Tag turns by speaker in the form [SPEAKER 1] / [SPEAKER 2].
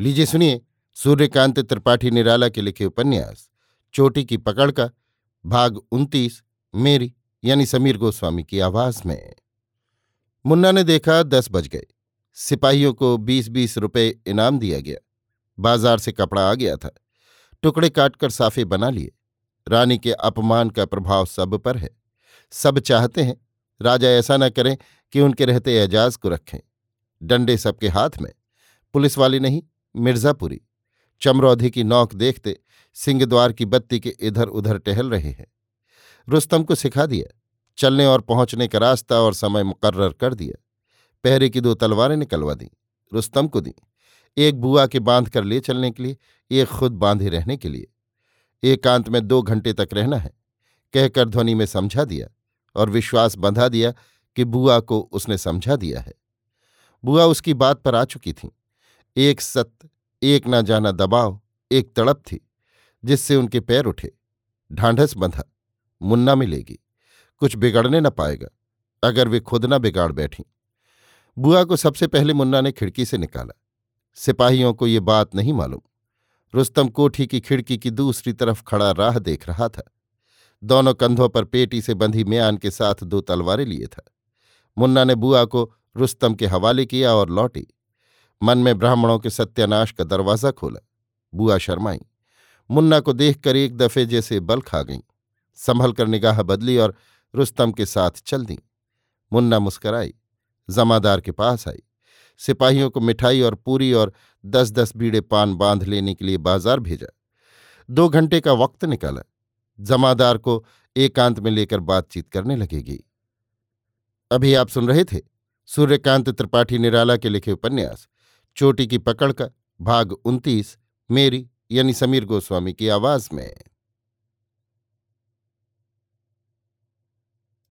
[SPEAKER 1] लीजिए सुनिए, सूर्यकांत त्रिपाठी निराला के लिखे उपन्यास, चोटी की पकड़ का, भाग उनतीस, मेरी, यानी समीर गोस्वामी की आवाज़ में। मुन्ना ने देखा दस बज गए। सिपाहियों को बीस बीस रुपए इनाम दिया गया। बाज़ार से कपड़ा आ गया था। टुकड़े काटकर साफे बना लिए। रानी के अपमान का प्रभाव सब पर है। सब चाहते हैं, राजा ऐसा न करें कि उनके रहते एजाज को रखें। डंडे सबके हाथ में। पुलिस वाली नहीं मिर्जापुरी। चमरौधी की नौक देखते सिंहद्वार की बत्ती के इधर उधर टहल रहे हैं। रुस्तम को सिखा दिया, चलने और पहुँचने का रास्ता और समय मुकर्र कर दिया। पहरे की दो तलवारें निकलवा दी, रुस्तम को दी, एक बुआ के बाँध कर ले चलने के लिए, एक खुद बांधे रहने के लिए। एकांत में दो घंटे तक रहना है, कहकर ध्वनि में समझा दिया और विश्वास बंधा दिया कि बुआ को उसने समझा दिया है। बुआ उसकी बात पर आ चुकी थीं। एक सत्य एक ना जाना दबाव, एक तड़प थी, जिससे उनके पैर उठे। ढांढस बंधा, मुन्ना मिलेगी, कुछ बिगड़ने न पाएगा, अगर वे खुद न बिगाड़ बैठी। बुआ को सबसे पहले मुन्ना ने खिड़की से निकाला। सिपाहियों को ये बात नहीं मालूम। रुस्तम कोठी की खिड़की की दूसरी तरफ़ खड़ा राह देख रहा था। दोनों कंधों पर पेटी से बंधी म्यान के साथ दो तलवारें लिए था। मुन्ना ने बुआ को रुस्तम के हवाले किया और लौटी। मन में ब्राह्मणों के सत्यानाश का दरवाज़ा खोला। बुआ शर्माई। मुन्ना को देखकर एक दफे जैसे बल खा गईं। संभल कर निगाह बदली और रुस्तम के साथ चल दी। मुन्ना मुस्कराई। जमादार के पास आई। सिपाहियों को मिठाई और पूरी और दस दस बीड़े पान बाँध लेने के लिए बाज़ार भेजा। दो घंटे का वक्त निकाला। जमादार को एकांत में लेकर बातचीत करने लगेगी। अभी आप सुन रहे थे सूर्यकांत त्रिपाठी निराला के लिखे उपन्यास। चोटी की पकड़ का भाग उनतीस मेरी यानी समीर गोस्वामी की आवाज़ में।